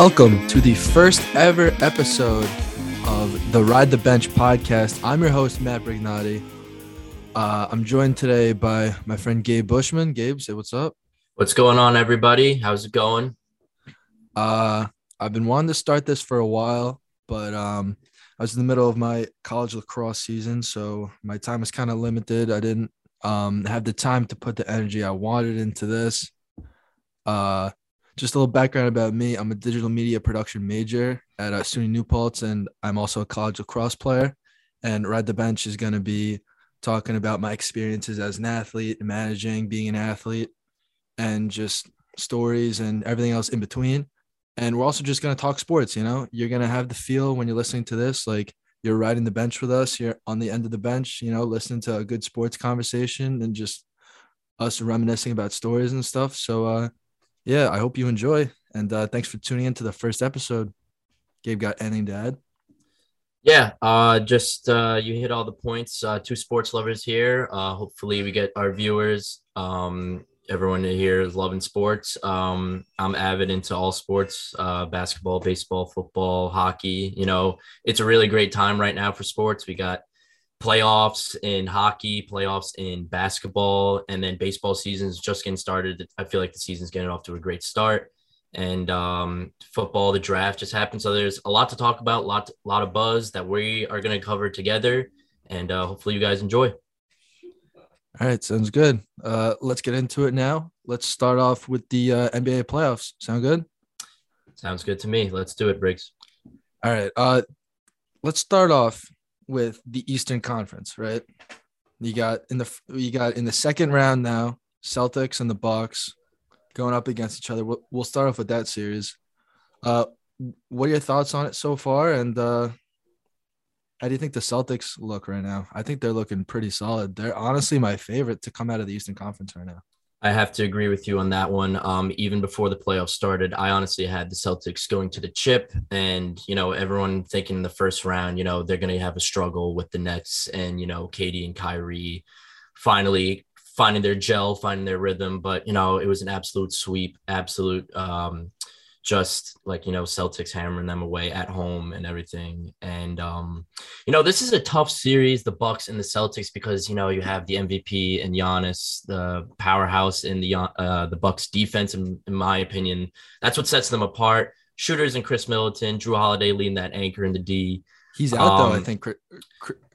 Welcome to the first ever episode of the Ride the Bench podcast. I'm your host, Matt Brignati. Uh, I'm joined today by my friend Gabe Bushman. Gabe, say what's up. What's going on, everybody? How's it going? Uh, I've been wanting to start this for a while, but um, I was in the middle of my college lacrosse season, so my time was kind of limited. I didn't um, have the time to put the energy I wanted into this. Uh, just a little background about me. I'm a digital media production major at uh, SUNY New Paltz, and I'm also a college lacrosse player. And Ride the Bench is going to be talking about my experiences as an athlete, managing, being an athlete, and just stories and everything else in between. And we're also just going to talk sports. You know, you're going to have the feel when you're listening to this, like you're riding the bench with us. You're on the end of the bench, you know, listening to a good sports conversation and just us reminiscing about stories and stuff. So, uh, yeah, I hope you enjoy. And uh, thanks for tuning in to the first episode. Gabe, got anything to add? Yeah, uh, just uh, you hit all the points. Uh, two sports lovers here. Uh, hopefully, we get our viewers. Um, everyone here is loving sports. Um, I'm avid into all sports: uh, basketball, baseball, football, hockey. You know, it's a really great time right now for sports. We got playoffs in hockey, playoffs in basketball, and then baseball season's just getting started. I feel like the season's getting off to a great start. And um, football, the draft just happened. So there's a lot to talk about, lot, lot of buzz that we are going to cover together. And uh, hopefully you guys enjoy. All right, sounds good. Uh, let's get into it now. Let's start off with the uh, NBA playoffs. Sound good? Sounds good to me. Let's do it, Briggs. All right. Uh, let's start off with the Eastern Conference, right? You got in the you got in the second round now, Celtics and the Bucks going up against each other. We'll, we'll start off with that series. Uh, what are your thoughts on it so far? And uh, how do you think the Celtics look right now? I think they're looking pretty solid. They're honestly my favorite to come out of the Eastern Conference right now. I have to agree with you on that one. Um, even before the playoffs started, I honestly had the Celtics going to the chip, and you know everyone thinking in the first round, you know they're going to have a struggle with the Nets, and you know KD and Kyrie finally finding their gel, finding their rhythm. But you know it was an absolute sweep, absolute um, just like you know Celtics hammering them away at home and everything. And um, you know this is a tough series, the Bucks and the Celtics, because you know you have the MVP and Giannis, the powerhouse in the uh, the Bucks defense. In, in my opinion, that's what sets them apart. Shooters and Khris Middleton, Jrue Holiday leading that anchor in the D. He's out um, though. I um, think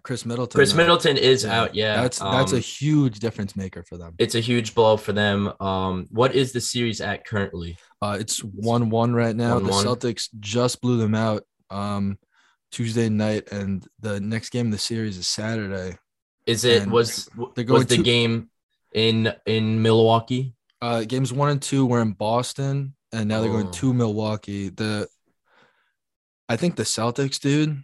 Khris Middleton. Khris Middleton is yeah. out. Yeah, that's that's um, a huge difference maker for them. It's a huge blow for them. Um, what is the series at currently? Uh, it's one one right now. 1-1. The Celtics just blew them out um Tuesday night, and the next game of the series is Saturday. Is it and was was the to, game in in Milwaukee? Uh, games one and two were in Boston, and now they're oh. going to Milwaukee. The I think the Celtics, dude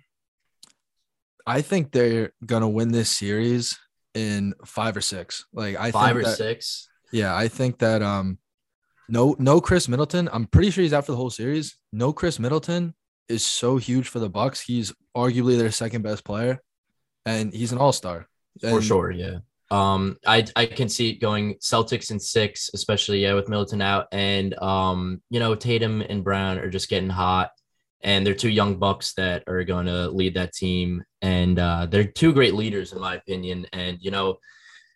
I think they're gonna win this series in five or six. Like I five or that, six. Yeah, I think that um no no Khris Middleton. I'm pretty sure he's out for the whole series. No Khris Middleton is so huge for the Bucks. He's arguably their second best player, and he's an all star. For sure, yeah. Um, I I can see it going Celtics in six, especially yeah with Middleton out, and um, you know Tatum and Brown are just getting hot and they're two young bucks that are going to lead that team. And uh, they're two great leaders in my opinion. And you know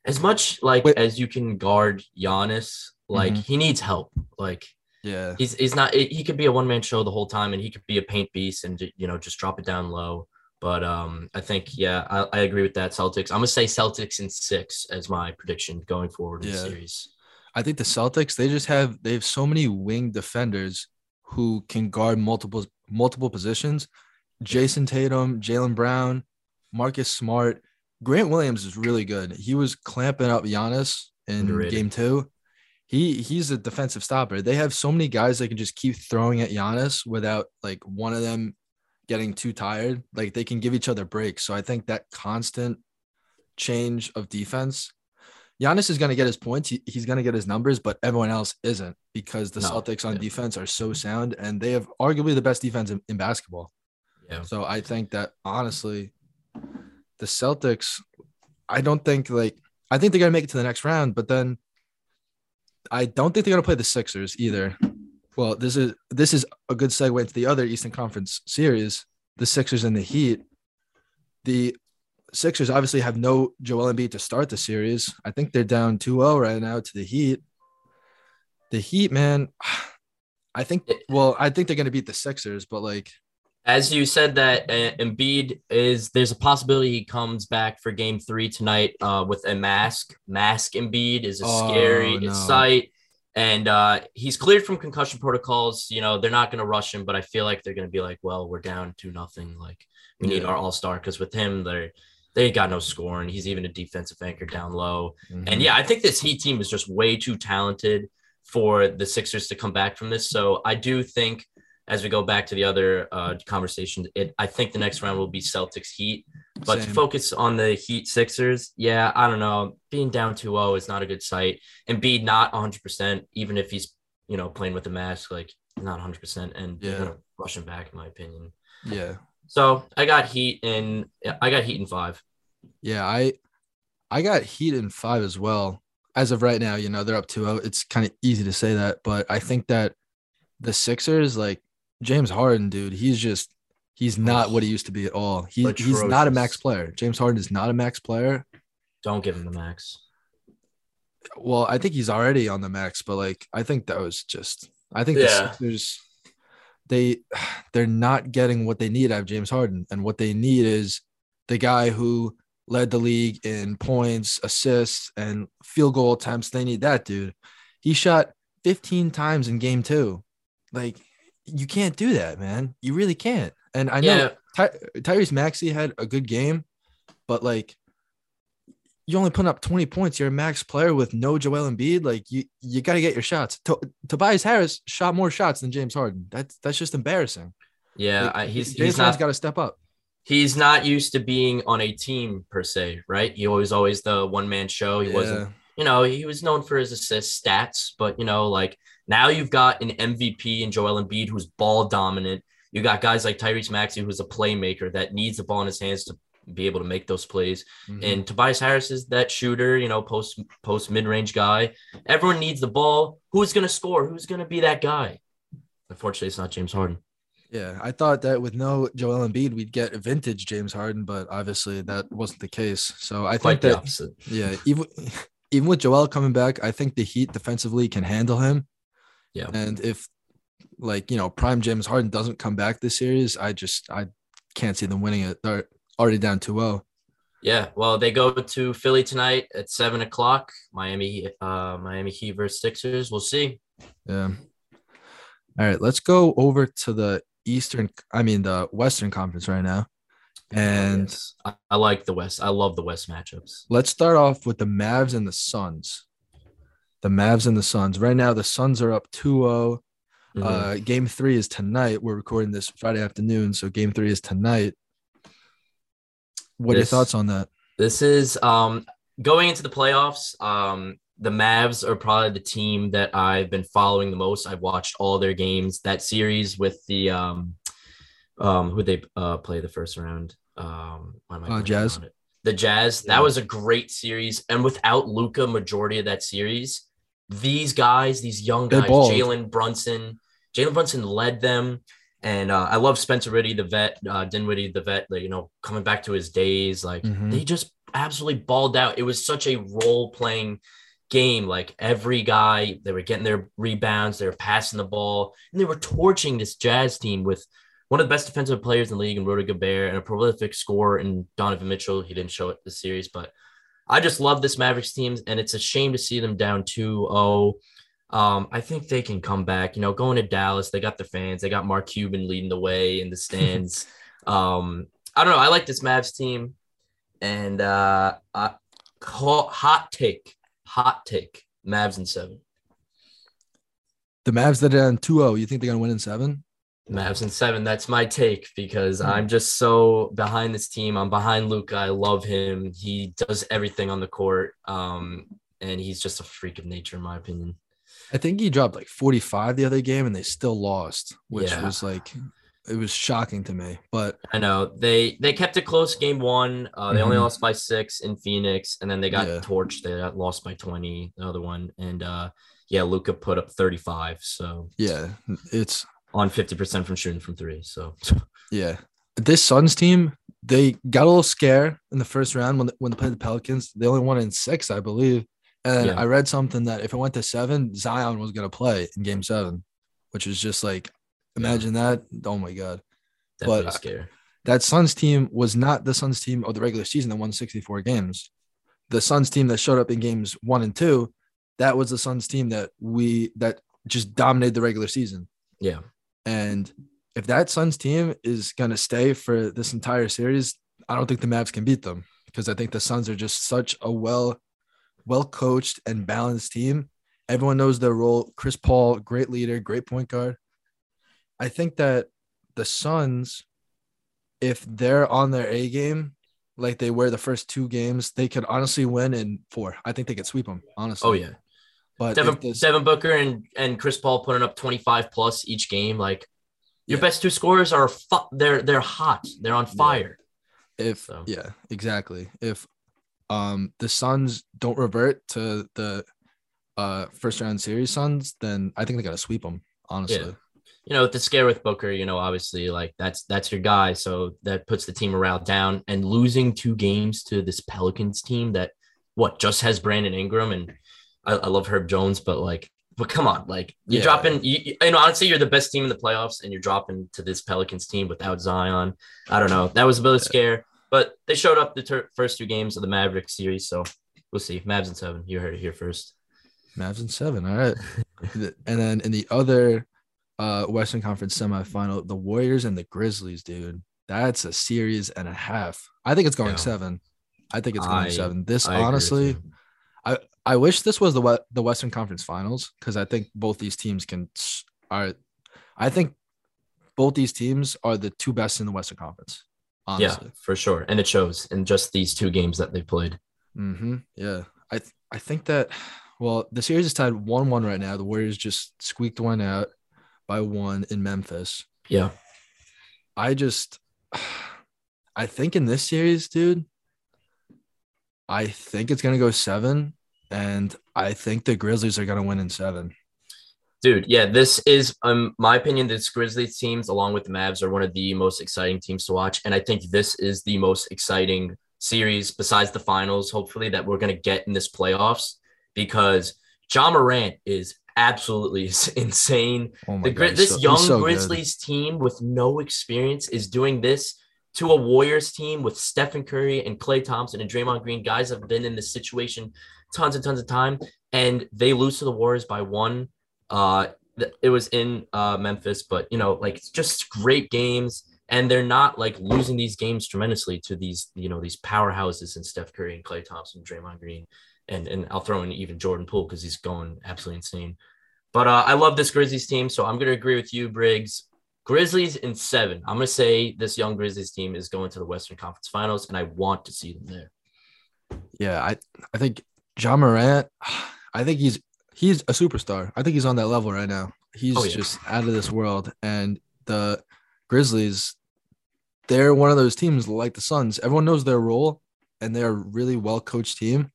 as much like Wait. as you can guard Giannis like mm-hmm. he needs help. Like yeah. he's, he's not he could be a one-man show the whole time and he could be a paint beast and you know just drop it down low. But um i think yeah i, I agree with that celtics. I'm gonna say celtics in six as my prediction going forward in yeah. the series. I think the celtics they just have they have so many wing defenders who can guard multiple multiple positions. Jayson Tatum, Jaylen Brown, Marcus Smart, Grant Williams is really good. He was clamping up Giannis in Underrated. game two. He he's a defensive stopper. They have so many guys that can just keep throwing at Giannis without like one of them getting too tired. Like they can give each other breaks. So I think that constant change of defense Giannis is going to get his points. He, he's going to get his numbers, but everyone else isn't because the no. Celtics on yeah. defense are so sound and they have arguably the best defense in, in basketball. Yeah. So I think that honestly, the Celtics, I don't think like, I think they're going to make it to the next round, but then I don't think they're going to play the Sixers either. Well, this is this is a good segue into the other Eastern Conference series, the Sixers and the Heat. The Sixers obviously have no Joel Embiid to start the series. I think they're down 2-0 right now to the Heat. The Heat, man, I think well, I think they're going to beat the Sixers, but like as you said that uh, Embiid is there's a possibility he comes back for game 3 tonight uh, with a mask. Mask Embiid is a oh, scary no. sight and uh, he's cleared from concussion protocols. You know, they're not going to rush him, but I feel like they're going to be like, well, we're down to nothing. Like we yeah. need our all-star because with him, they're they ain't got no scoring. He's even a defensive anchor down low. Mm-hmm. And yeah, I think this Heat team is just way too talented for the Sixers to come back from this. So I do think as we go back to the other uh, conversation, it I think the next round will be Celtics Heat. But Same. to focus on the Heat Sixers, yeah, I don't know. Being down 2-0 is not a good sight. And be not 100%, even if he's, you know, playing with a mask, like not 100%. And yeah. you know, rushing back, in my opinion. Yeah. So I got Heat in, I got Heat in five. Yeah, I I got Heat in five as well. As of right now, you know, they're up 2-0. It's kind of easy to say that, but I think that the Sixers, like James Harden, dude, he's just he's not what he used to be at all. He, he's not a max player. James Harden is not a max player. Don't give him the max. Well, I think he's already on the max, but like I think that was just I think yeah. the Sixers they they're not getting what they need out of James Harden. And what they need is the guy who led the league in points, assists, and field goal attempts. They need that dude. He shot 15 times in game two. Like you can't do that, man. You really can't. And I know yeah. Ty- Tyrese Maxey had a good game, but like you only put up 20 points. You're a max player with no Joel Embiid. Like you, you got to get your shots. To- Tobias Harris shot more shots than James Harden. That's that's just embarrassing. Yeah, like, I, he's James he's Harden's got to step up. He's not used to being on a team per se, right? He was always the one man show. He yeah. wasn't, you know, he was known for his assist stats, but you know, like now you've got an MVP in Joel Embiid who's ball dominant. You got guys like Tyrese Maxey who's a playmaker that needs the ball in his hands to be able to make those plays. Mm-hmm. And Tobias Harris is that shooter, you know, post post mid range guy. Everyone needs the ball. Who's going to score? Who's going to be that guy? Unfortunately, it's not James Harden. Yeah, I thought that with no Joel Embiid, we'd get a vintage James Harden, but obviously that wasn't the case. So I Quite think that yeah, even even with Joel coming back, I think the Heat defensively can handle him. Yeah. And if like, you know, prime James Harden doesn't come back this series, I just I can't see them winning it. Already down 2-0. Yeah, well, they go to Philly tonight at seven o'clock. Miami, uh, Miami Heat versus Sixers. We'll see. Yeah. All right, let's go over to the Eastern. I mean, the Western Conference right now, and yes. I, I, like the West. I love the West matchups. Let's start off with the Mavs and the Suns the Mavs and the Suns. Right now, the Suns are up 2 0. Mm-hmm. Uh, game three is tonight. We're recording this Friday afternoon. So game three is tonight. What this, are your thoughts on that? This is um, going into the playoffs. Um, the Mavs are probably the team that I've been following the most. I've watched all their games. That series with the um, um, who they uh, play the first round. Um, uh, Jazz. The Jazz. That was a great series, and without Luka, majority of that series, these guys, these young guys, Jalen Brunson, Jalen Brunson led them. And uh, I love Spencer Ridley, the vet, uh, Dinwiddie, the vet, you know, coming back to his days. Like mm-hmm. they just absolutely balled out. It was such a role playing game. Like every guy, they were getting their rebounds, they were passing the ball, and they were torching this Jazz team with one of the best defensive players in the league in Rudy Gobert and a prolific scorer in Donovan Mitchell. He didn't show it this series, but I just love this Mavericks team, and it's a shame to see them down 2 0. Um, I think they can come back. You know, going to Dallas, they got the fans, they got Mark Cuban leading the way in the stands. um, I don't know. I like this Mavs team, and uh, hot take, hot take, Mavs in seven. The Mavs that are down 2 0, you think they're going to win in seven? Mavs in seven. That's my take because mm-hmm. I'm just so behind this team. I'm behind Luka. I love him. He does everything on the court. Um, and he's just a freak of nature, in my opinion. I think he dropped like 45 the other game and they still lost, which yeah. was like it was shocking to me. But I know they they kept it close game one. Uh, they mm-hmm. only lost by six in Phoenix, and then they got yeah. torched. They got lost by 20, the other one. And uh yeah, Luka put up 35. So yeah, it's on 50% from shooting from three. So yeah, this Suns team they got a little scare in the first round when when they played the Pelicans. They only won in six, I believe. And yeah. I read something that if it went to seven, Zion was gonna play in Game Seven, which is just like, imagine yeah. that. Oh my god! Definitely but uh, scare. that Suns team was not the Suns team of the regular season that won 64 games. The Suns team that showed up in games one and two, that was the Suns team that we that just dominated the regular season. Yeah. And if that Suns team is going to stay for this entire series, I don't think the Mavs can beat them because I think the Suns are just such a well, well coached and balanced team. Everyone knows their role. Chris Paul, great leader, great point guard. I think that the Suns, if they're on their A game, like they were the first two games, they could honestly win in four. I think they could sweep them, honestly. Oh, yeah. But Devin, this, Devin Booker and, and Chris Paul putting up 25 plus each game, like your yeah. best two scorers are fu- they're they're hot. They're on fire. Yeah. If so. yeah, exactly. If um the Suns don't revert to the uh first round series Suns, then I think they gotta sweep them. Honestly. Yeah. You know, the scare with Booker, you know, obviously, like that's that's your guy, so that puts the team morale down. And losing two games to this Pelicans team that what just has Brandon Ingram and I, I love Herb Jones, but like but come on, like you're yeah. dropping, you, know, honestly, you're the best team in the playoffs, and you're dropping to this Pelicans team without Zion. I don't know. That was a bit of a scare, but they showed up the ter- first two games of the Maverick series, so we'll see. Mavs and seven. You heard it here first. Mavs and seven. All right. and then in the other uh Western Conference semifinal, the Warriors and the Grizzlies, dude. That's a series and a half. I think it's going yeah. seven. I think it's going I, seven. This I honestly, I I wish this was the the Western Conference Finals because I think both these teams can are. I think both these teams are the two best in the Western Conference. Honestly. Yeah, for sure, and it shows in just these two games that they played. Mm-hmm. Yeah, I th- I think that. Well, the series is tied one-one right now. The Warriors just squeaked one out by one in Memphis. Yeah, I just, I think in this series, dude, I think it's gonna go seven, and I think the Grizzlies are going to win in seven. Dude, yeah, this is, um, my opinion. This Grizzlies teams, along with the Mavs, are one of the most exciting teams to watch, and I think this is the most exciting series besides the finals. Hopefully, that we're going to get in this playoffs because Ja Morant is absolutely insane. Oh the, God, this so, young so Grizzlies good. team with no experience is doing this to a Warriors team with Stephen Curry and Klay Thompson and Draymond Green. Guys have been in this situation tons and tons of time, and they lose to the Warriors by one. Uh, it was in uh, Memphis, but you know, like it's just great games, and they're not like losing these games tremendously to these, you know, these powerhouses and Steph Curry and Klay Thompson, Draymond Green, and and I'll throw in even Jordan Poole because he's going absolutely insane. But uh, I love this Grizzlies team, so I'm gonna agree with you, Briggs. Grizzlies in seven. I'm gonna say this young Grizzlies team is going to the Western Conference Finals, and I want to see them there. Yeah, I I think Ja Morant, I think he's he's a superstar. I think he's on that level right now. He's oh, yeah. just out of this world. And the Grizzlies, they're one of those teams like the Suns. Everyone knows their role, and they're a really well coached team.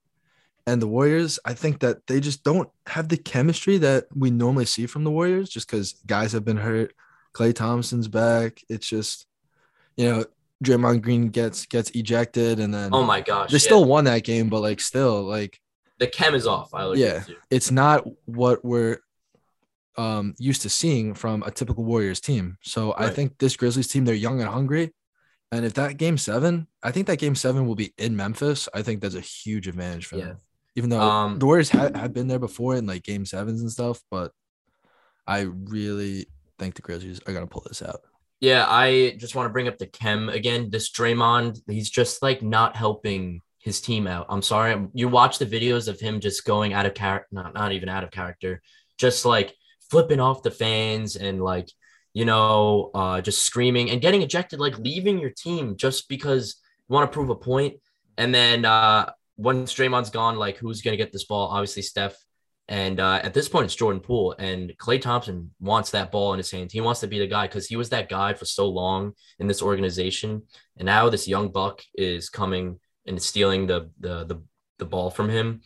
And the Warriors, I think that they just don't have the chemistry that we normally see from the Warriors, just because guys have been hurt. Klay Thompson's back. It's just, you know, Draymond Green gets gets ejected, and then oh my gosh, they yeah. still won that game, but like still like the chem is off. I yeah, it's not what we're um, used to seeing from a typical Warriors team. So right. I think this Grizzlies team, they're young and hungry. And if that game seven, I think that game seven will be in Memphis. I think that's a huge advantage for yeah. them. Even though um, the Warriors have, have been there before in like game sevens and stuff, but I really think the Grizzlies are gonna pull this out. Yeah, I just want to bring up the chem again. This Draymond, he's just like not helping his team out. I'm sorry. You watch the videos of him just going out of character, not, not even out of character, just like flipping off the fans and like, you know, uh, just screaming and getting ejected, like leaving your team just because you want to prove a point. And then uh, once Draymond's gone, like who's going to get this ball? Obviously, Steph. And uh, at this point, it's Jordan Poole. And Klay Thompson wants that ball in his hands. He wants to be the guy because he was that guy for so long in this organization. And now this young buck is coming and stealing the the the, the ball from him.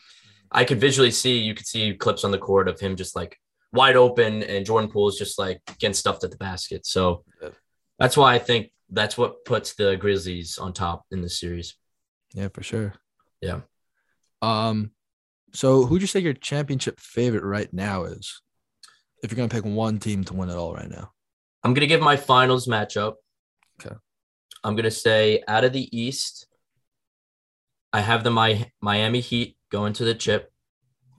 I could visually see you could see clips on the court of him just like wide open and Jordan Poole is just like getting stuffed at the basket. So Yeah. that's why I think that's what puts the Grizzlies on top in this series. Yeah, for sure. Yeah. Um, so who'd you say your championship favorite right now is? If you're gonna pick one team to win it all right now. I'm gonna give my finals matchup. Okay. I'm gonna say out of the East, I have the my Miami Heat going to the chip,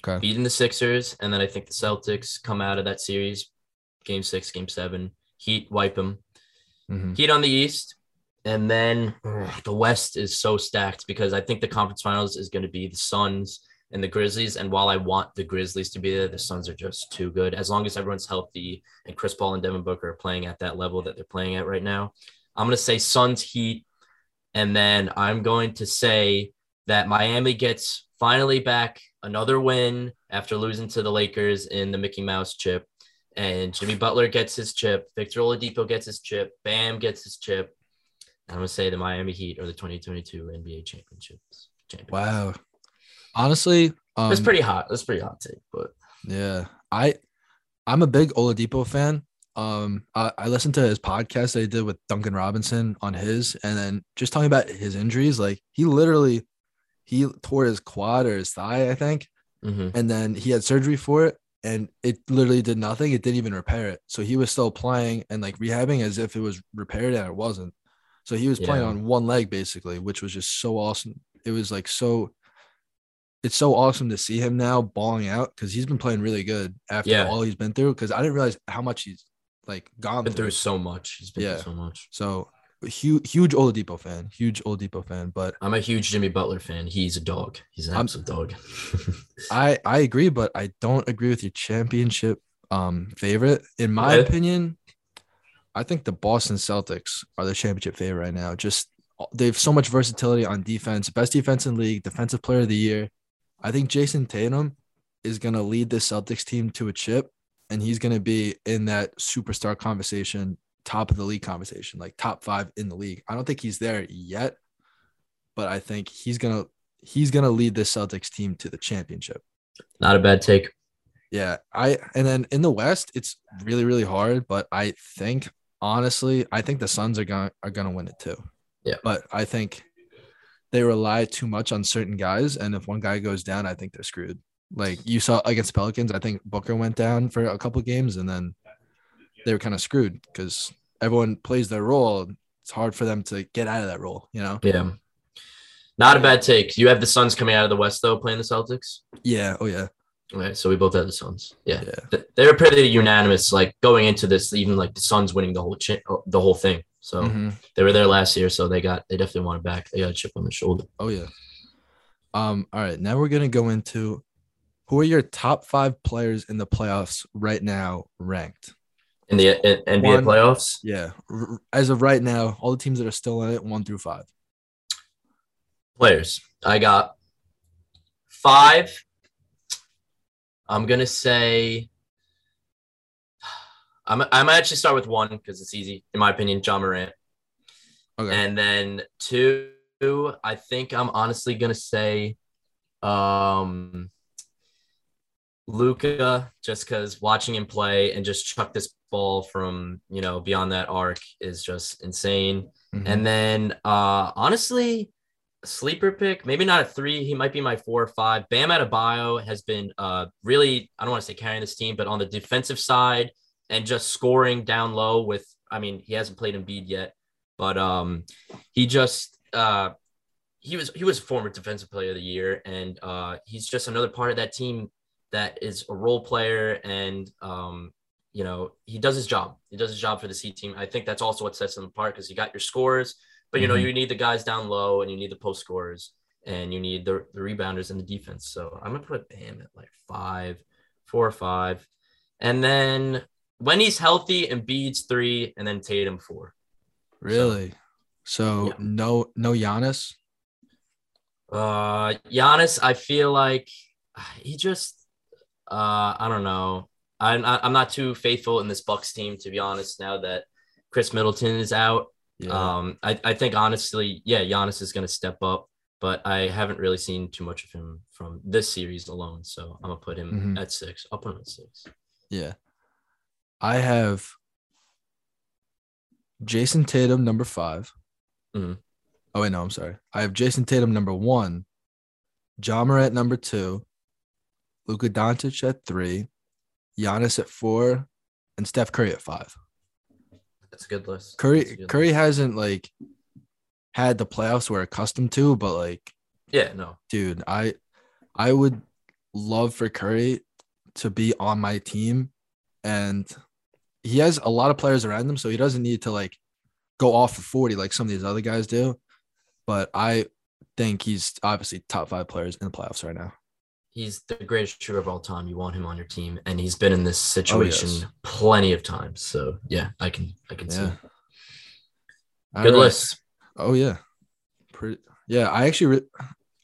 Okay. beating the Sixers, and then I think the Celtics come out of that series, game six, game seven. Heat wipe them. Mhm. Heat on the East, and then ugh, the West is so stacked because I think the conference finals is going to be the Suns and the Grizzlies. And while I want the Grizzlies to be there, the Suns are just too good. As long as everyone's healthy and Chris Paul and Devin Booker are playing at that level that they're playing at right now, I'm going to say Suns Heat, and then I'm going to say that Miami gets finally back another win after losing to the Lakers in the Mickey Mouse chip. And Jimmy Butler gets his chip. Victor Oladipo gets his chip. Bam gets his chip. I'm gonna say the Miami Heat are the 2022 NBA championships. Champions. Wow. Honestly, um, That's pretty hot. That's pretty hot take, but Yeah, I I'm a big Oladipo fan. Um, I, I listened to his podcast that he did with Duncan Robinson on his, and then just talking about his injuries. Like he literally he tore his quad or his thigh, I think, mhm. and then he had surgery for it, and it literally did nothing. It didn't even repair it. So he was still playing and like rehabbing as if it was repaired, and it wasn't. So he was playing Yeah. on one leg basically, which was just so awesome. It was like so. It's so awesome to see him now balling out because he's been playing really good after Yeah. all he's been through. Because I didn't realize how much he's like gone been through. through so much. He's been Yeah. through so much. So huge, huge Oladipo fan, huge Oladipo fan. But I'm a huge Jimmy Butler fan. He's a dog. He's an I'm- absolute dog. I I agree, but I don't agree with your championship um favorite. In my Okay. opinion, I think the Boston Celtics are the championship favorite right now. Just they have so much versatility on defense, best defense in the league, defensive player of the year. I think Jayson Tatum is gonna lead the Celtics team to a chip, and he's gonna be in that superstar conversation, top of the league conversation, like top five in the league. I don't think he's there yet, but I think he's gonna he's gonna lead the Celtics team to the championship. Not a bad take. Yeah, I and then in the West, it's really really hard, but I think honestly, I think the Suns are going are to win it too. Yeah. But I think they rely too much on certain guys and if one guy goes down, I think they're screwed. Like you saw against Pelicans, I think Booker went down for a couple games and then they were kind of screwed cuz everyone plays their role. It's hard for them to get out of that role, you know? Yeah. Not a bad take. You have the Suns coming out of the West though, playing the Celtics. Yeah, oh yeah. Okay, so we both have the Suns. Yeah, Yeah. They were pretty unanimous. Like going into this, even like the Suns winning the whole chi- the whole thing. So Mhm. they were there last year, so they got they definitely want it back. They got a chip on the shoulder. Oh yeah. Um. All right. Now we're gonna go into who are your top five players in the playoffs right now ranked. In the NBA One- playoffs, Yeah. As of right now, all the teams that are still in it, one through five. players. I got five. I'm gonna say. I'm I'm actually start with one because it's easy in my opinion. Ja Morant. Okay. And then two, I think I'm honestly gonna say um Luka, just because watching him play and just chuck this ball from you know beyond that arc is just insane. Mhm. And then uh honestly, sleeper pick, maybe not a three, he might be my four or five. Bam Adebayo has been uh really, I don't want to say carrying this team, but on the defensive side and just scoring down low with I mean, he hasn't played Embiid yet, but um he just uh he was he was a former defensive player of the year and uh he's just another part of that team that is a role player and um you know he does his job he does his job for the c team i think that's also what sets him apart because you got your scores but you know Mhm. you need the guys down low and you need the post scorers and you need the, the rebounders and the defense so i'm gonna put him at like five four or five and then when he's healthy and beats three and then tatum four really. So Yeah. no no Giannis. Uh, Giannis, I feel like he just, uh, I don't know. I'm not, I'm not too faithful in this Bucks team to be honest. Now that Khris Middleton is out, Yeah. um, I, I think honestly, yeah, Giannis is going to step up. but I haven't really seen too much of him from this series alone. So I'm gonna put him Mhm. at six. I'll put him at six. Yeah. I have Jayson Tatum number 5 Mhm. Oh wait, no, I'm sorry. I have Jayson Tatum number one, Ja Morant number two, Luka Doncic at three, Giannis at four, and Steph Curry at five. That's a good list. Curry good Curry list. hasn't like had the playoffs we're accustomed to, but like, Yeah, no. dude, I I would love for Curry to be on my team, and he has a lot of players around him, so he doesn't need to like go off for 40 like some of these other guys do. But I think he's obviously top five players in the playoffs right now. He's the greatest shooter of all time. You want him on your team, and he's been in this situation Oh, yes. plenty of times. So yeah, I can I can see. Yeah. All Good right. list. Oh yeah, pretty. Yeah, I actually re-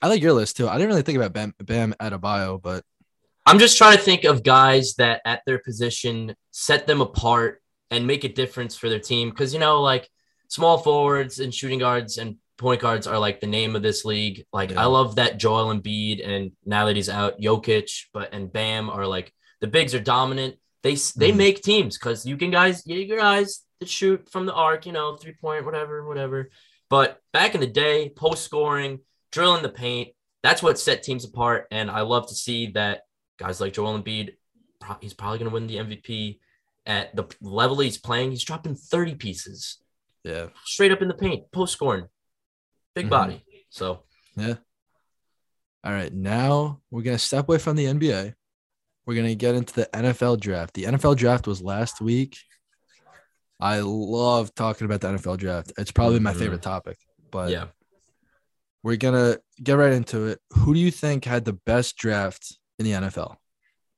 I like your list too. I didn't really think about Bam Bam Adebayo, but I'm just trying to think of guys that at their position set them apart and make a difference for their team. Because you know, like small forwards and shooting guards and point guards are like the name of this league. Like Yeah. I love that Joel Embiid and now that he's out, Jokic, but and Bam are like the bigs are dominant. They they Mhm. make teams because you can guys you your guys that shoot from the arc, you know, three point, whatever, whatever. But back in the day, post scoring, drilling the paint, that's what set teams apart. And I love to see that guys like Joel Embiid, he's probably going to win the MVP at the level he's playing. He's dropping 30 pieces yeah, straight up in the paint, post scoring, big Mhm. body. So yeah. All right, now we're gonna step away from the NBA. We're gonna get into the NFL draft. The NFL draft was last week. I love talking about the NFL draft. It's probably my Mhm. favorite topic. But yeah, we're gonna get right into it. Who do you think had the best draft in the NFL?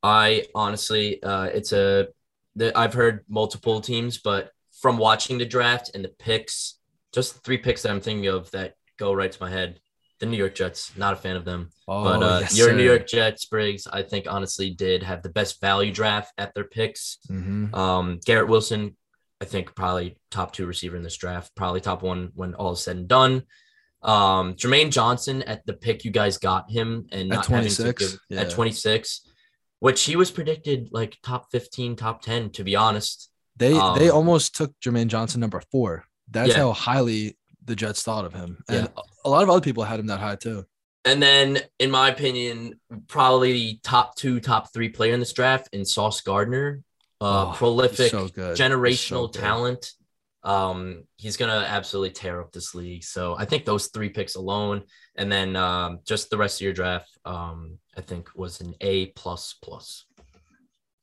I honestly, uh, it's a, the, I've heard multiple teams, but from watching the draft and the picks, just the three picks that I'm thinking of that go right to my head. The New York Jets, not a fan of them. Oh, but uh, yes, your sir. New York Jets, Briggs, I think honestly did have the best value draft at their picks. Mhm. Um, Garrett Wilson, I think probably top two receiver in this draft, probably top one when all is said and done. Um, Jermaine Johnson at the pick you guys got him and At not having 26, give- yeah. at 26, which he was predicted like top 15, top 10, to be honest. They they Um, almost took Jermaine Johnson number four. That's Yeah. how highly the Jets thought of him, and Yeah. a lot of other people had him that high too. And then, in my opinion, probably the top two, top three player in this draft in Sauce Gardner, uh, Oh, prolific, so. He's so generational talent. Um, he's gonna absolutely tear up this league. So I think those three picks alone, and then um, just the rest of your draft, um, I think was an A plus plus.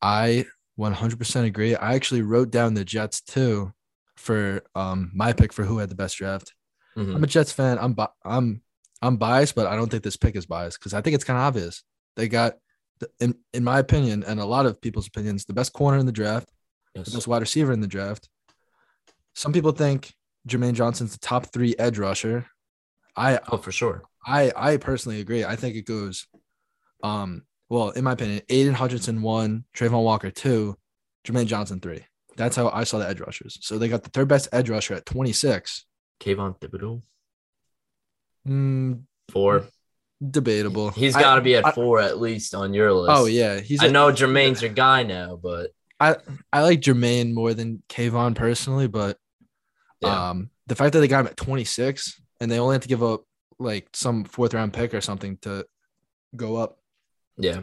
I 100% agree. I actually wrote down the Jets too for um my pick for who had the best draft. Mhm. I'm a Jets fan. I'm bi- I'm I'm biased, but I don't think this pick is biased because I think it's kind of obvious. They got, the, in in my opinion, and a lot of people's opinions, the best corner in the draft, the best wide receiver in the draft. Some people think Jermaine Johnson's the top three edge rusher. I Oh, for sure. I I personally agree. I think it goes, um, well, in my opinion, Aidan Hutchinson one, Travon Walker two, Jermaine Johnson three. That's how I saw the edge rushers. So they got the third best edge rusher at 26. Kayvon Thibodeaux, Mm, four. debatable. He's got to be at I- four at least on your list. Oh yeah, he's. I a- know Jermaine's your guy now, but I I like Jermaine more than Kayvon personally, but yeah, um, the fact that they got him at 26 and they only had to give up like some fourth round pick or something to go up. yeah.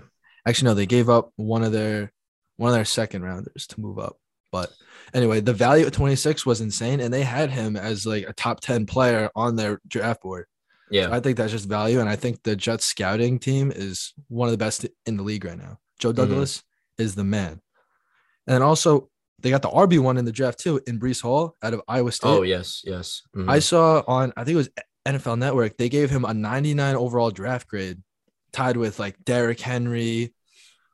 Actually, no, they gave up one of their one of their second rounders to move up. But anyway, the value at 26 was insane, and they had him as like a top 10 player on their draft board. Yeah. I think that's just value, and I think the Jets scouting team is one of the best in the league right now. Joe Douglas is the man, and also they got the RB one in the draft too in Breece Hall out of Iowa State. Oh yes, yes. Mhm. I saw on I think it was NFL Network they gave him a 99 overall draft grade, tied with like Derrick Henry,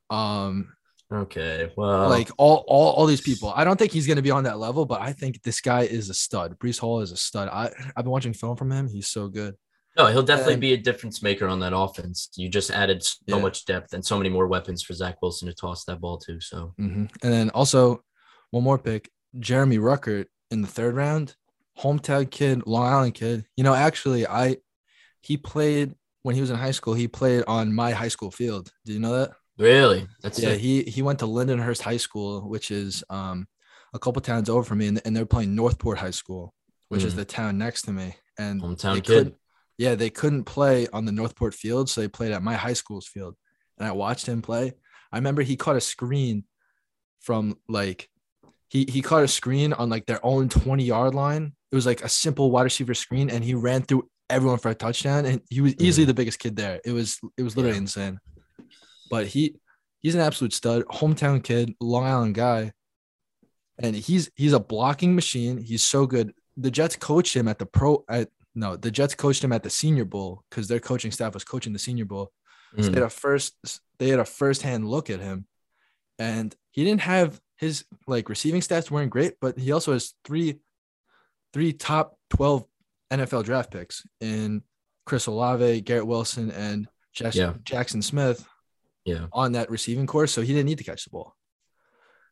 um, okay. Well, like all all all these people. I don't think he's gonna be on that level, but I think this guy is a stud. Breece Hall is a stud. I I've been watching film from him. He's so good. no, he'll definitely and- be a difference maker on that offense. You just added so Yeah. much depth and so many more weapons for Zach Wilson to toss that ball to. So Mhm. And then also one more pick, Jeremy Ruckert in the third round, hometown kid, Long Island kid. You know, actually, I he played when he was in high school. He played on my high school field. Did you know that? Really? That's yeah. He he went to Lindenhurst High School, which is um a couple towns over from me, and, and they're playing Northport High School, which mm. is the town next to me. And hometown kid. Yeah, they couldn't play on the Northport field, so they played at my high school's field. And I watched him play. I remember he caught a screen from like he he caught a screen on like their own 20 yard line. It was like a simple wide receiver screen, and he ran through everyone for a touchdown. And he was easily mm. the biggest kid there. It was it was literally yeah. insane. But he he's an absolute stud, hometown kid, Long Island guy. And he's he's a blocking machine. He's so good. The Jets coached him at the pro at no, the Jets coached him at the Senior Bowl because their coaching staff was coaching the Senior Bowl. Mm. So they had a first they had a first hand look at him, and he didn't have his like receiving stats weren't great, but he also has three three top twelve NFL draft picks in Chris Olave, Garrett Wilson, and yeah. Jaxon Smith. Yeah, on that receiving course, so he didn't need to catch the ball.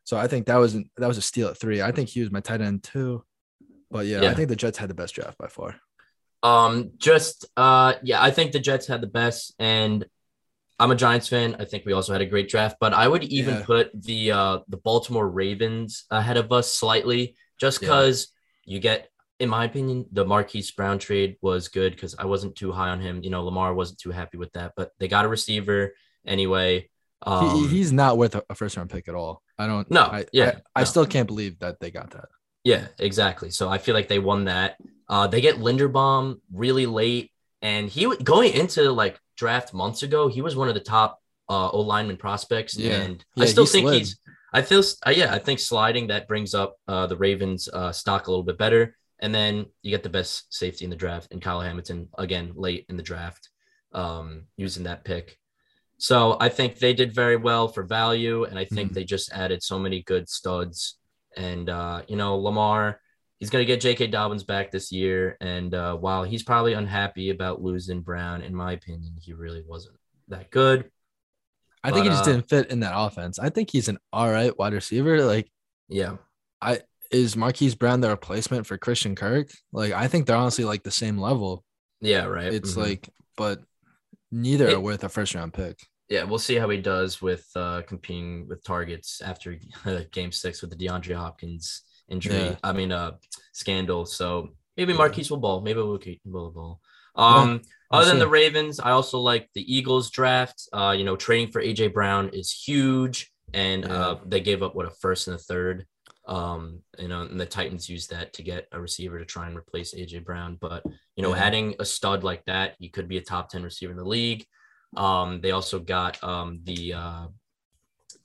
So I think that was that was a steal at three. I think he was my tight end too. But yeah, yeah. I think the Jets had the best draft by far. Um, just uh, yeah, I think the Jets had the best, and I'm a Giants fan. I think we also had a great draft, but I would even yeah. put the uh the Baltimore Ravens ahead of us slightly, just because yeah. you get, in my opinion, the Marquise Brown trade was good because I wasn't too high on him. You know, Lamar wasn't too happy with that, but they got a receiver anyway. Um, he, he's not worth a first round pick at all. I don't. No. I, yeah. I, I no. still can't believe that they got that. Yeah, exactly. So I feel like they won that. Uh, they get Linderbaum really late, and he going into like draft months ago, he was one of the top uh, O lineman prospects. Yeah. And yeah, I still he think slid. he's. I feel. Uh, yeah, I think sliding that brings up uh, the Ravens' uh, stock a little bit better. And then you get the best safety in the draft, and Kyle Hamilton again late in the draft, um, using that pick. So I think they did very well for value, and I think mm-hmm. they just added so many good studs. And uh, you know, Lamar, he's going to get J.K. Dobbins back this year, and uh, while he's probably unhappy about losing Brown, in my opinion, he really wasn't that good. I but, think he just uh, didn't fit in that offense. I think he's an all right wide receiver. Like, yeah, I is Marquise Brown the replacement for Christian Kirk? Like, I think they're honestly like the same level. Yeah, right. It's mm-hmm. like, but neither it, are worth a first round pick yeah, we'll see how he does with uh, competing with targets after uh, game six with the DeAndre Hopkins injury. Yeah. I mean, uh, scandal. So maybe Marquise will ball. Maybe we'll keep will ball. Um, yeah, other than the Ravens, I also like the Eagles draft. Uh, you know, trading for AJ Brown is huge, and uh, they gave up what a first and a third. Um, you know, and the Titans used that to get a receiver to try and replace AJ Brown. But you know, adding a stud like that, he could be a top ten receiver in the league. Um, they also got um, the uh,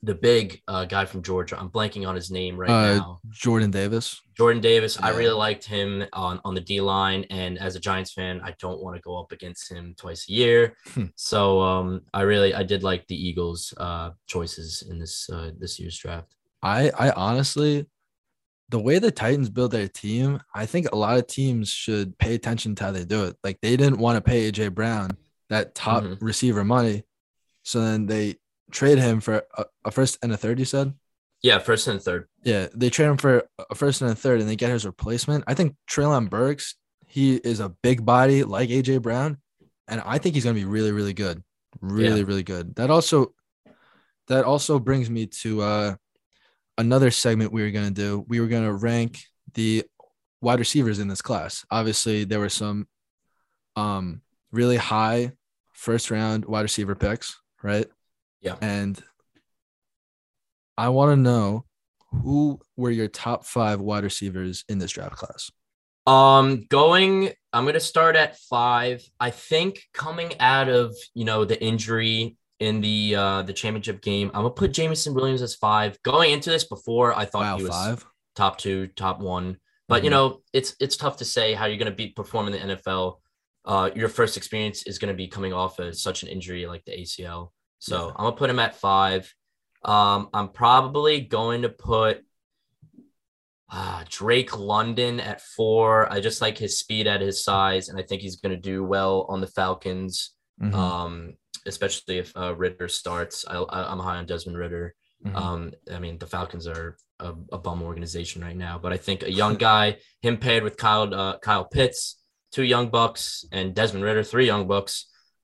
the big uh, guy from Georgia. I'm blanking on his name right uh, now. Jordan Davis. Jordan Davis. Yeah. I really liked him on, on the D line. And as a Giants fan, I don't want to go up against him twice a year. Hmm. so um, I really I did like the Eagles uh, choices in this uh, this year's draft. I I honestly the way the Titans build their team, I think a lot of teams should pay attention to how they do it. Like they didn't want to pay AJ Brown that top mm-hmm. receiver money. So then they trade him for a, a, first and a third, you said? Yeah, first and third. Yeah, they trade him for a first and a third and they get his replacement. I think Treylon Burks, he is a big body like AJ Brown. And I think he's gonna be really, really good. Really, yeah. really good. That also that also brings me to uh another segment we were gonna do. We were gonna rank the wide receivers in this class. Obviously, there were some um really high first round wide receiver picks, right? Yeah. And I want to know who were your top five wide receivers in this draft class? Um, going, I'm gonna start at five. I think coming out of you know the injury in the uh the championship game, I'm gonna put Jameson Williams as five. Going into this before, I thought wow, he was five? top two, top one. But mm-hmm. you know, it's it's tough to say how you're gonna be performing in the NFL uh, your first experience is going to be coming off of such an injury like the ACL. So yeah. I'm gonna put him at five. Um, I'm probably going to put uh, Drake London at four. I just like his speed at his size, and I think he's going to do well on the Falcons. Mm-hmm. Um, especially if uh, Ridder starts. I, am high on Desmond Ridder. Mm-hmm. Um, I mean, the Falcons are a, a, bum organization right now, but I think a young guy, him paired with Kyle uh, Kyle Pitts, two young bucks, and Desmond Ridder, three young bucks.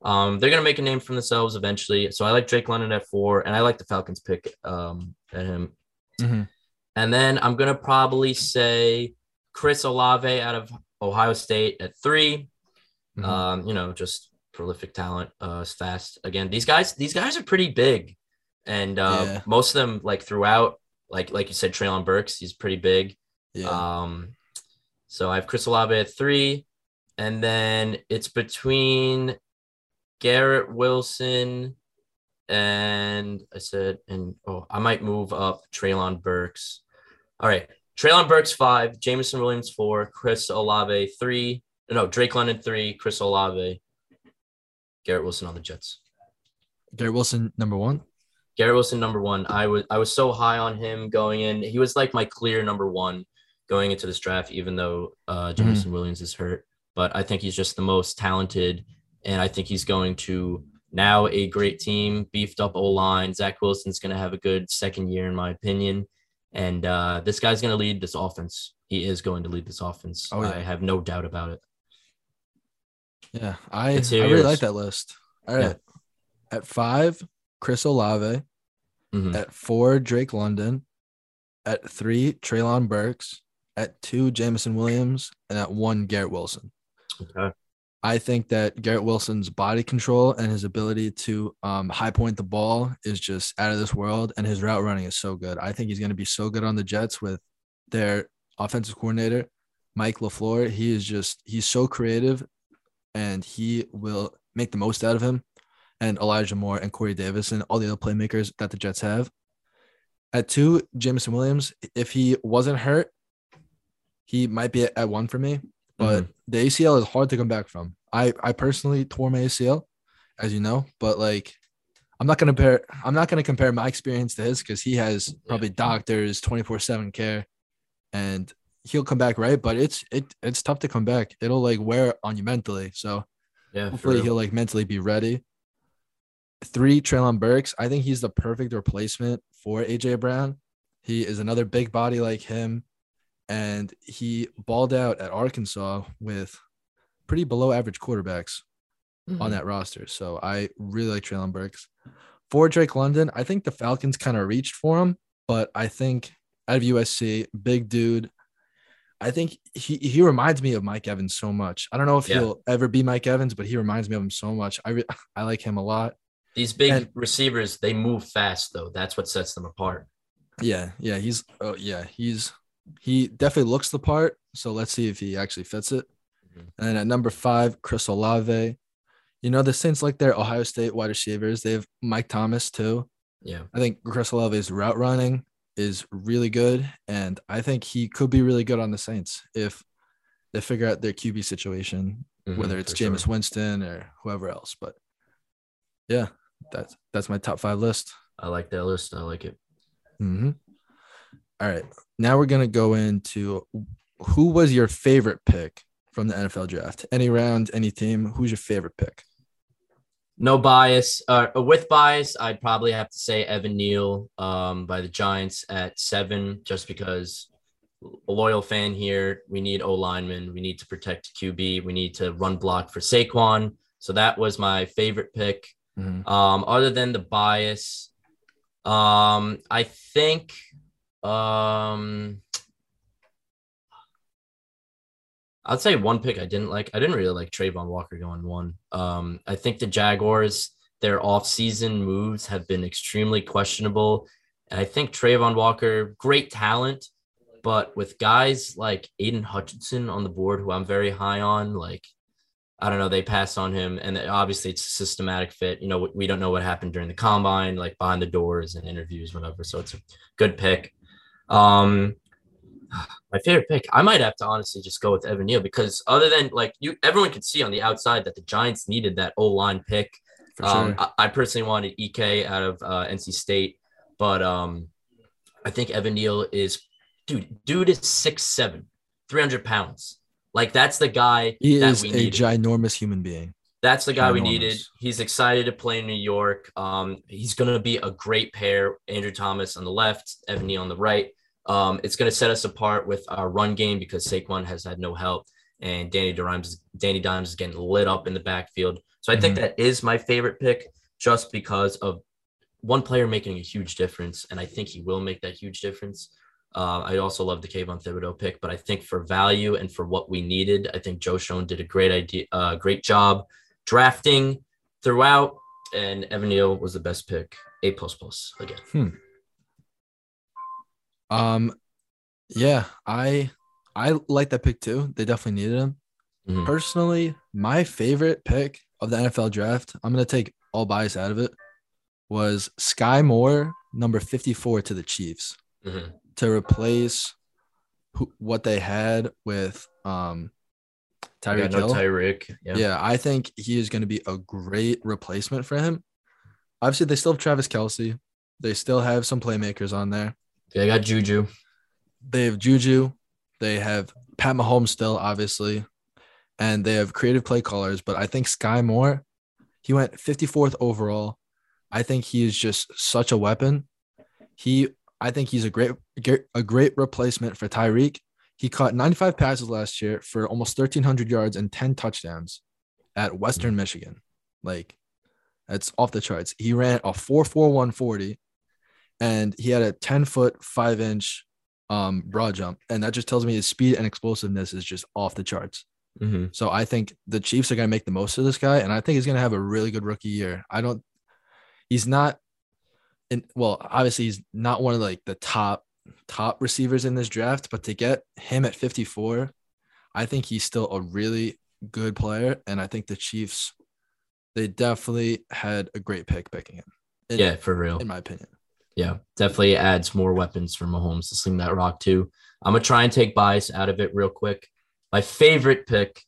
Um, they're gonna make a name for themselves eventually. So I like Drake London at four, and I like the Falcons pick um, at him. Mm-hmm. And then I'm gonna probably say Chris Olave out of Ohio State at 3 Mhm. Um, you know, just prolific talent, uh, fast. Again, these guys, these guys are pretty big, and uh, Yeah. most of them like throughout, like like you said, Treylon Burks, he's pretty big. yeah. Um, so I have Chris Olave at three, and then it's between Garrett Wilson and I said, and oh, I might move up Treylon Burks. All right, Treylon Burks five, Jameson Williams four, Chris Olave three. No, Drake London three, Chris Olave, Garrett Wilson on the Jets. Garrett Wilson, number one. Garrett Wilson number one. I was I was so high on him going in. He was like my clear number one going into this draft, even though uh, Jameson Williams is hurt. But I think he's just the most talented, and I think he's going to now a great team, beefed up O line. Zach Wilson's going to have a good second year, in my opinion, and uh, this guy's going to lead this offense. He is going to lead this offense. Oh, yeah. I have no doubt about it. Yeah, I, I really like that list. All Yeah. At five, Chris Olave. Mhm. At four, Drake London. At three, Treylon Burks. At two, Jameson Williams. And at one, Garrett Wilson. Okay. I think that Garrett Wilson's body control and his ability to um, high point the ball is just out of this world, and his route running is so good. I think he's going to be so good on the Jets with their offensive coordinator, Mike LaFleur. He is just he's so creative, and he will make the most out of him. And Elijah Moore and Corey Davis and all the other playmakers that the Jets have. At two, Jameson Williams. If he wasn't hurt, he might be at one for me but mm-hmm. the ACL is hard to come back from. I I personally tore my ACL, as you know, but like I'm not gonna compare I'm not gonna compare my experience to his because he has probably doctors 24/7 care and he'll come back right, but it's it it's tough to come back. It'll like wear on you mentally. So Yeah. hopefully he'll like mentally be ready. Three, Treylon Burks. I think he's the perfect replacement for AJ Brown. He is another big body like him, and he balled out at Arkansas with pretty below average quarterbacks on Mhm. that roster. So I really like Treylon Burks. For Drake London, I think the Falcons kind of reached for him, but I think out of USC, big dude. I think he he reminds me of Mike Evans so much. I don't know if Yeah. he'll ever be Mike Evans, but he reminds me of him so much. I re- I like him a lot. These big And- receivers, they move fast though. That's what sets them apart. Yeah, yeah, he's oh yeah, he's he definitely looks the part. So let's see if he actually fits it. Mhm. And then at number five, Chris Olave. You know the Saints like their Ohio State wide receivers. They have Mike Thomas too. Yeah. I think Chris Olave's route running is really good, and I think he could be really good on the Saints if they figure out their QB situation, Mhm, whether it's for sure. Jameis Winston or whoever else. But yeah, that's that's my top five list. I like that list. I like it. hmm All right, now we're gonna go into who was your favorite pick from the NFL draft? Any round, any team? Who's your favorite pick? No bias. Uh, with bias, I'd probably have to say Evan Neal um, by the Giants at seven, just because a loyal fan here. We need O lineman. We need to protect QB. We need to run block for Saquon. So that was my favorite pick. Mhm. Um, other than the bias, um, I think um I'd say one pick I didn't like. I didn't really like Travon Walker going one. Um, I think the Jaguars, their offseason moves have been extremely questionable. And I think Travon Walker, great talent, but with guys like Aidan Hutchinson on the board, who I'm very high on, like I don't know, they passed on him, and obviously it's a systematic fit. You know, we- we don't know what happened during the combine, like behind the doors and interviews, whatever. So it's a good pick. Um, my favorite pick, I might have to honestly just go with Evan Neal because other than like you, everyone could see on the outside that the Giants needed that O line pick. Um. I, I personally wanted Ek out of uh, NC State, but um, I think Evan Neal is, dude, dude is 6'7", 300 pounds. Like that's the guy he that is a needed. ginormous human being. That's the guy we needed. He's excited to play in New York. Um, he's going to be a great pair. Andrew Thomas on the left, Evan Neal on the right. Um, it's going to set us apart with our run game because Saquon has had no help. and Danny Dimes Danny Dimes is getting lit up in the backfield. So I mm-hmm. think that is my favorite pick just because of one player making a huge difference, and I think he will make that huge difference. Uh, I also love the Kayvon Thibodeaux pick, but I think for value and for what we needed, I think Joe Schoen did a great idea, uh, great job drafting throughout, and Evan Neal was the best pick, A plus plus again. Hmm. Um, yeah, I I like that pick too. They definitely needed him. Mm-hmm. Personally, my favorite pick of the NFL draft, I'm gonna take all bias out of it, was Skyy Moore, number 54 to the Chiefs, mm-hmm. to replace who, what they had with um Tyreek no Tyreek. Yeah. yeah, I think he is going to be a great replacement for him. Obviously, they still have Travis Kelce. They still have some playmakers on there. They got Juju. They have Juju. They have Pat Mahomes still, obviously, and they have creative play callers. But I think Skyy Moore, he went 54th overall. I think he is just such a weapon. He, I think he's a great, a great replacement for Tyreek. He caught 95 passes last year for almost 1,300 yards and 10 touchdowns at Western. Michigan. Like, that's off the charts. He ran a 4.4140 and he had a 10 foot, five inch um, broad jump. And that just tells me his speed and explosiveness is just off the charts. Mm-hmm. So I think the Chiefs are going to make the most of this guy. And I think he's going to have a really good rookie year. I don't, he's not, in, well, obviously, he's not one of like the top top receivers in this draft, but to get him at 54, I think he's still a really good player. And I think the Chiefs, they definitely had a great pick picking him. In, yeah, for real. In my opinion. Yeah, definitely adds more weapons for Mahomes to sling that rock too. I'm gonna try and take bias out of it real quick. My favorite pick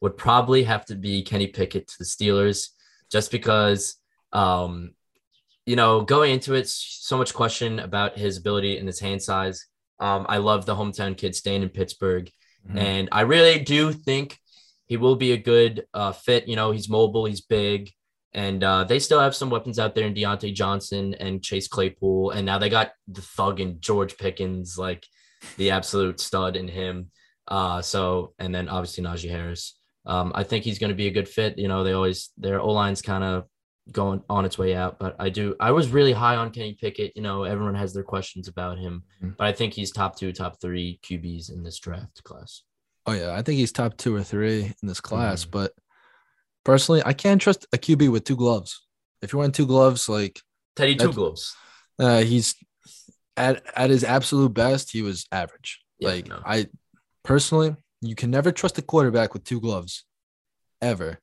would probably have to be Kenny Pickett to the Steelers, just because um, you know, going into it, so much question about his ability and his hand size. Um, I love the hometown kid staying in Pittsburgh, mm-hmm. and I really do think he will be a good uh, fit. You know, he's mobile, he's big, and uh, they still have some weapons out there in Diontae Johnson and Chase Claypool, and now they got the thug and George Pickens, like the absolute stud in him. Uh, so, and then obviously Najee Harris. Um, I think he's going to be a good fit. You know, they always their O line's kind of going on its way out. But I do, I was really high on Kenny Pickett. You know, everyone has their questions about him, mm-hmm. but I think he's top two, top three QBs in this draft class. Oh yeah, I think he's top two or three in this class. Mm-hmm. But personally, I can't trust a QB with two gloves. If you're wearing two gloves, like Teddy two gloves, uh, he's at at his absolute best. He was average. Yeah, like no. I personally, you can never trust a quarterback with two gloves, ever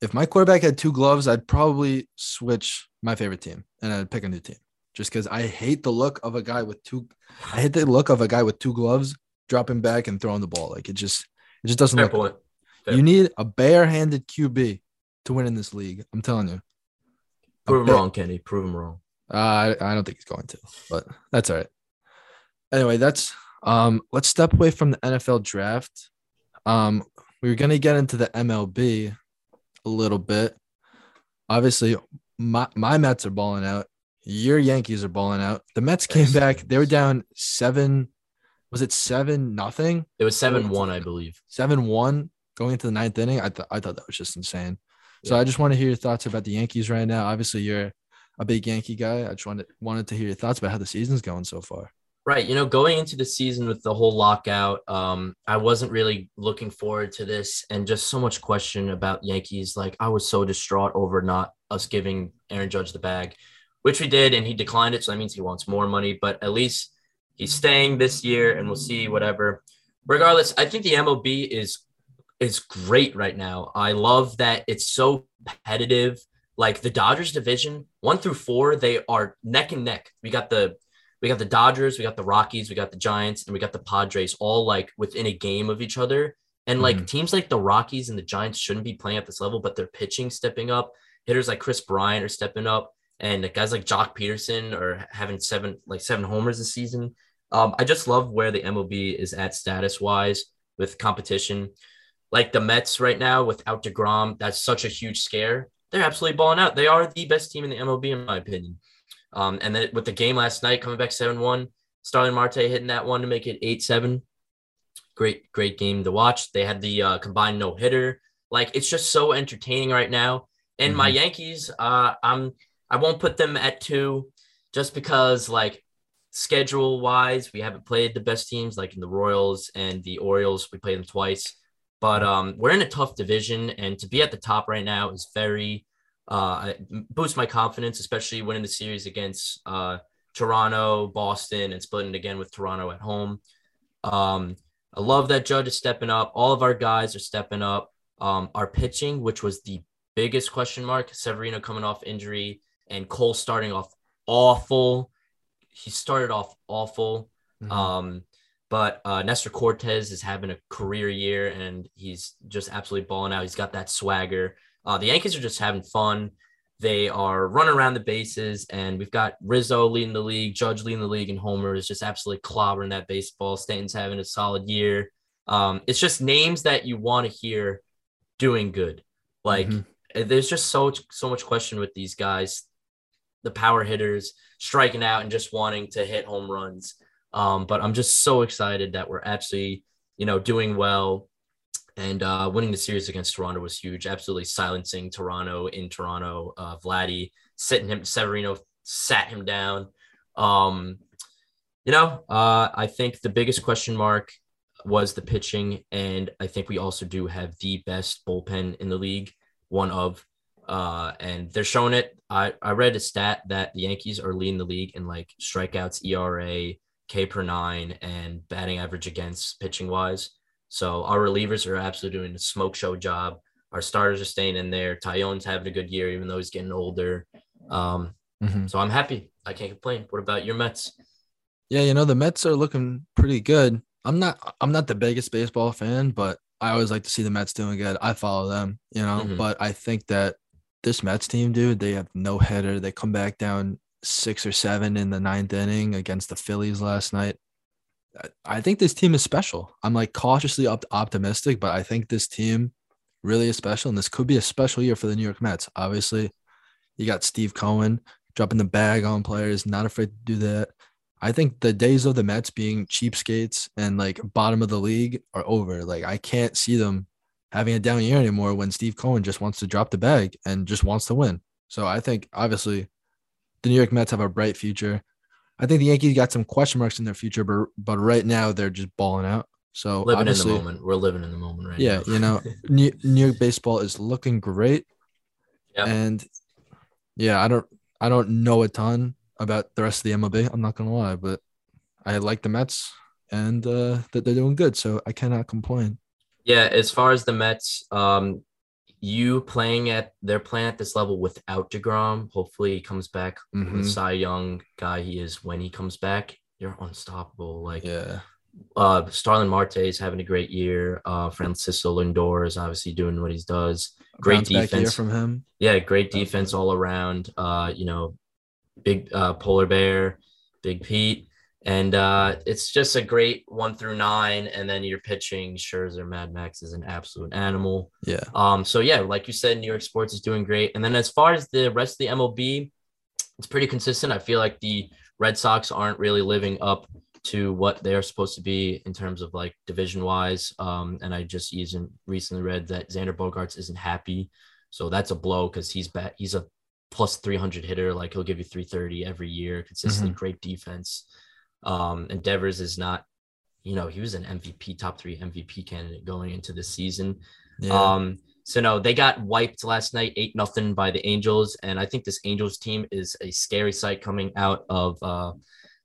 if my quarterback had two gloves, I'd probably switch my favorite team and I'd pick a new team just because I hate the look of a guy with two. I hate the look of a guy with two gloves dropping back and throwing the ball. Like it just, it just doesn't Fair look. You need a bare-handed QB to win in this league. I'm telling you. Prove him wrong, Kenny. Prove him wrong. Uh, I I don't think he's going to, but that's all right. Anyway, that's um. Let's step away from the NFL draft. Um, we were gonna get into the MLB, a little bit. Obviously, my, my Mets are balling out. Your Yankees are balling out. The Mets came back. They were down seven. Was it seven nothing? It was seven one, I believe. Seven one going into the ninth inning. I thought I thought that was just insane. Yeah. So I just want to hear your thoughts about the Yankees right now. Obviously, you're a big Yankee guy. I just wanted wanted to hear your thoughts about how the season's going so far. Right. You know, going into the season with the whole lockout, um, I wasn't really looking forward to this and just so much question about Yankees. Like, I was so distraught over not us giving Aaron Judge the bag, which we did, and he declined it. So that means he wants more money, but at least he's staying this year and we'll see whatever. Regardless, I think the MLB is is great right now. I love that it's so competitive. Like the Dodgers division, one through four, they are neck and neck. We got the we got the Dodgers, we got the Rockies, we got the Giants, and we got the Padres all like within a game of each other. And like mm-hmm. teams like the Rockies and the Giants shouldn't be playing at this level, but they're pitching stepping up. Hitters like Kris Bryant are stepping up, and guys like Joc Pederson are having seven like seven homers this season. Um, I just love where the MLB is at status wise with competition. Like the Mets right now without DeGrom, that's such a huge scare. They're absolutely balling out. They are the best team in the MLB, in my opinion. Um, and then with the game last night coming back 7 1, Starling Marte hitting that one to make it 8 7. great, great game to watch. They had the uh, combined no hitter. Like it's just so entertaining right now. And mm-hmm. my Yankees, uh, I'm I won't put them at two, just because like schedule wise, we haven't played the best teams like in the Royals and the Orioles. We played them twice, but um, we're in a tough division, and to be at the top right now is very uh, boost my confidence, especially winning the series against uh, Toronto, Boston, and splitting again with Toronto at home. Um, I love that Judge is stepping up. All of our guys are stepping up. Um, our pitching, which was the biggest question mark, Severino coming off injury and Cole starting off awful. He started off awful. Mm-hmm. Um, but uh, Nestor Cortes is having a career year and he's just absolutely balling out. He's got that swagger. Uh, the Yankees are just having fun. They are running around the bases, and we've got Rizzo leading the league, Judge leading the league, and Homer is just absolutely clobbering that baseball. Stanton's having a solid year. Um, it's just names that you want to hear doing good. Like mm-hmm. Eh, there's just so so much question with these guys, the power hitters striking out and just wanting to hit home runs. Um, but I'm just so excited that we're actually, you know, doing well. And uh, winning the series against Toronto was huge. Absolutely silencing Toronto in Toronto. Uh, Vladdy sitting him, Severino sat him down. Um, you know, uh, I think the biggest question mark was the pitching, and I think we also do have the best bullpen in the league, one of, uh, and they're showing it. I, I read a stat that the Yankees are leading the league in like strikeouts, ERA, K per nine, and batting average against pitching wise. So our relievers are absolutely doing a smoke show job. Our starters are staying in there. Taillon's having a good year, even though he's getting older. Um, mm-hmm. So I'm happy. I can't complain. What about your Mets? Yeah, you know the Mets are looking pretty good. I'm not I'm not the biggest baseball fan, but I always like to see the Mets doing good. I follow them, you know, mm-hmm. but I think that this Mets team, dude, they have no header. They come back down six or seven in the ninth inning against the Phillies last night. I think this team is special. I'm like cautiously op- optimistic, but I think this team really is special, and this could be a special year for the New York Mets. Obviously, you got Steve Cohen dropping the bag on players, not afraid to do that. I think the days of the Mets being cheapskates and like bottom of the league are over. Like I can't see them having a down year anymore when Steve Cohen just wants to drop the bag and just wants to win. So I think obviously the New York Mets have a bright future. I think the Yankees got some question marks in their future, but but right now they're just balling out. So living in the moment, we're living in the moment right yeah, now. you know, New, New York baseball is looking great, yep. and yeah, I don't I don't know a ton about the rest of the MLB. I'm not gonna lie, but I like the Mets and uh, that they're doing good, so I cannot complain. Yeah, as far as the Mets, um, you playing at they're playing at this level without Degrom. Hopefully, he comes back. Mm-hmm. The Cy Young guy he is when he comes back, you're unstoppable. Like yeah. Uh, Starling Marte is having a great year. Uh, Francisco Lindor is obviously doing what he does. Great defense from him. Yeah, great defense all around. Uh, you know, big uh, polar bear, big Pete, and uh, it's just a great one through nine. And then you're pitching Scherzer, Mad Max is an absolute animal. Yeah. Um. So yeah, like you said, New York sports is doing great. And then as far as the rest of the MLB, it's pretty consistent. I feel like the Red Sox aren't really living up to what they are supposed to be in terms of like division wise. Um, and I just even recently read that Xander Bogaerts isn't happy, so that's a blow because he's bet he's a plus 300 hitter. Like he'll give you 330 every year, consistently mm-hmm. great defense. Um, and Devers is not, you know, he was an MVP, top three MVP candidate going into the season. Yeah. Um, so no, they got wiped last night, eight nothing by the Angels, and I think this Angels team is a scary sight coming out of uh,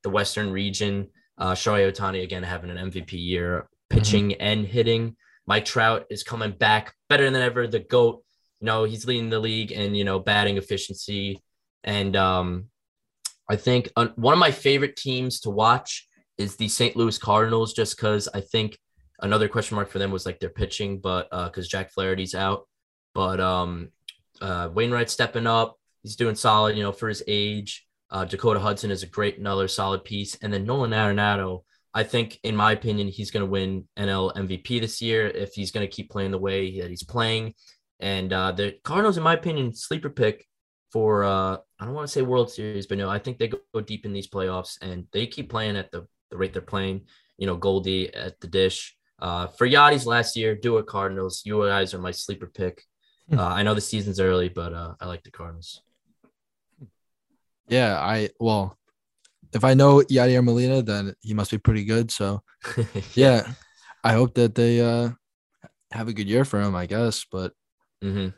the Western region. Uh, Shohei Ohtani again having an MVP year, pitching mm-hmm. and hitting. Mike Trout is coming back better than ever. The goat, you know, he's leading the league and you know batting efficiency. And um, I think uh, one of my favorite teams to watch is the St. Louis Cardinals, just because I think another question mark for them was like their pitching, but because uh, Jack Flaherty's out, but um, uh, Wainwright stepping up, he's doing solid, you know, for his age. Uh, Dakota Hudson is a great, another solid piece. And then Nolan Arenado, I think, in my opinion, he's going to win NL MVP this year if he's going to keep playing the way that he's playing. And uh, the Cardinals, in my opinion, sleeper pick for, uh, I don't want to say World Series, but no, I think they go, go deep in these playoffs and they keep playing at the, the rate they're playing. You know, Goldie at the dish. Uh, for Yadi's last year, do it Cardinals. You guys are my sleeper pick. Uh, I know the season's early, but uh, I like the Cardinals. Yeah, I well, if I know Yadier Molina, then he must be pretty good. So yeah, I hope that they uh have a good year for him. I guess, but hmm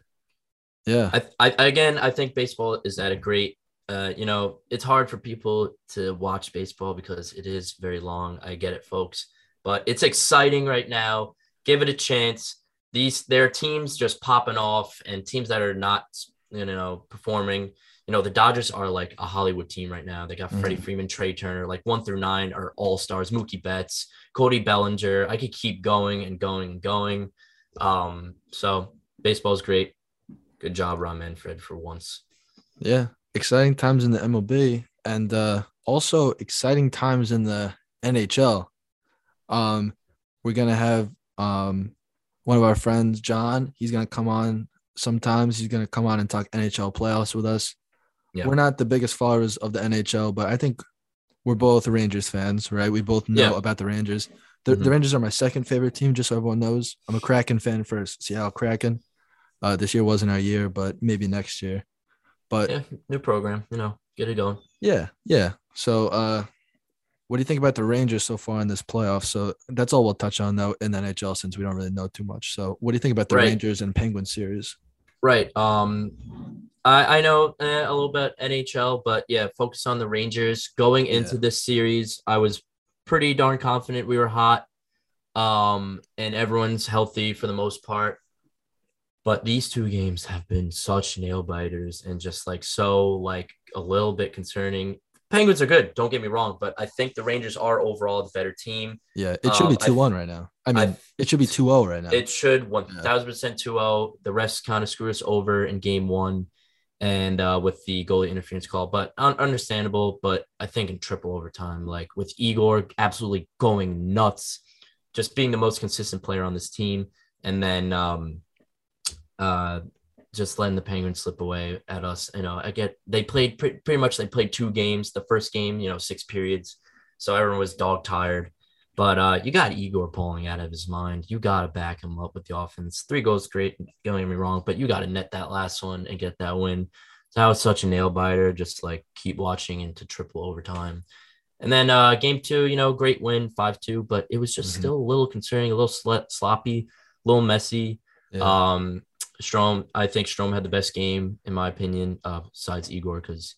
yeah, I, I again, I think baseball is at a great. Uh, you know, it's hard for people to watch baseball because it is very long. I get it, folks, but it's exciting right now. Give it a chance. These there are teams just popping off, and teams that are not, you know, performing. You know, the Dodgers are like a Hollywood team right now. They got Freddie Freeman, Trea Turner, like one through nine are all stars. Mookie Betts, Cody Bellinger. I could keep going and going and going. Um, so baseball is great. Good job, Ron Manfred, for once. yeah, exciting times in the MLB and uh also exciting times in the NHL. Um, we're gonna have um one of our friends, John. He's gonna come on sometimes. He's gonna come on and talk NHL playoffs with us. Yeah. We're not the biggest followers of the NHL, but I think we're both Rangers fans, right? We both know Yeah. about the Rangers. The, the Mhm. Rangers are my second favorite team, just so everyone knows. I'm a Kraken fan first, Seattle Kraken. Uh, this year wasn't our year, but maybe next year. But Yeah, new program. You know, get it going. yeah, yeah. So, uh, what do you think about the Rangers so far in this playoff? So that's all we'll touch on though in the NHL since we don't really know too much. So, what do you think about the Right. Rangers and Penguin series? Right. Um, I I know eh, a little bit NHL, but yeah, focus on the Rangers. Going into Yeah. this series, I was pretty darn confident we were hot. Um, and everyone's healthy for the most part. But these two games have been such nail biters and just like so like a little bit concerning. Penguins are good, don't get me wrong, but I think the Rangers are overall the better team. Yeah, it should Um, be two one right now. I mean, I- it should be 2-0 right now. It should 1000% 2 0. The rest kind of screwed us over in game one and uh, with the goalie interference call, but un- understandable. But I think in triple overtime, like with Igor absolutely going nuts, just being the most consistent player on this team. And then um, uh, just letting the Penguins slip away at us. You know, I get they played pre- pretty much, they played two games. The first game, you know, six periods. So everyone was dog tired. But uh, you got Igor pulling out of his mind. You got to back him up with the offense. Three goals, great. Don't get me wrong, but you got to net that last one and get that win. That was such a nail biter. Just like keep watching into triple overtime. And then uh, game two, you know, great win, 5 2, but it was just Mhm. still a little concerning, a little sl- sloppy, a little messy. yeah. Um, Strome, I think Strome had the best game, in my opinion, uh, besides Igor, because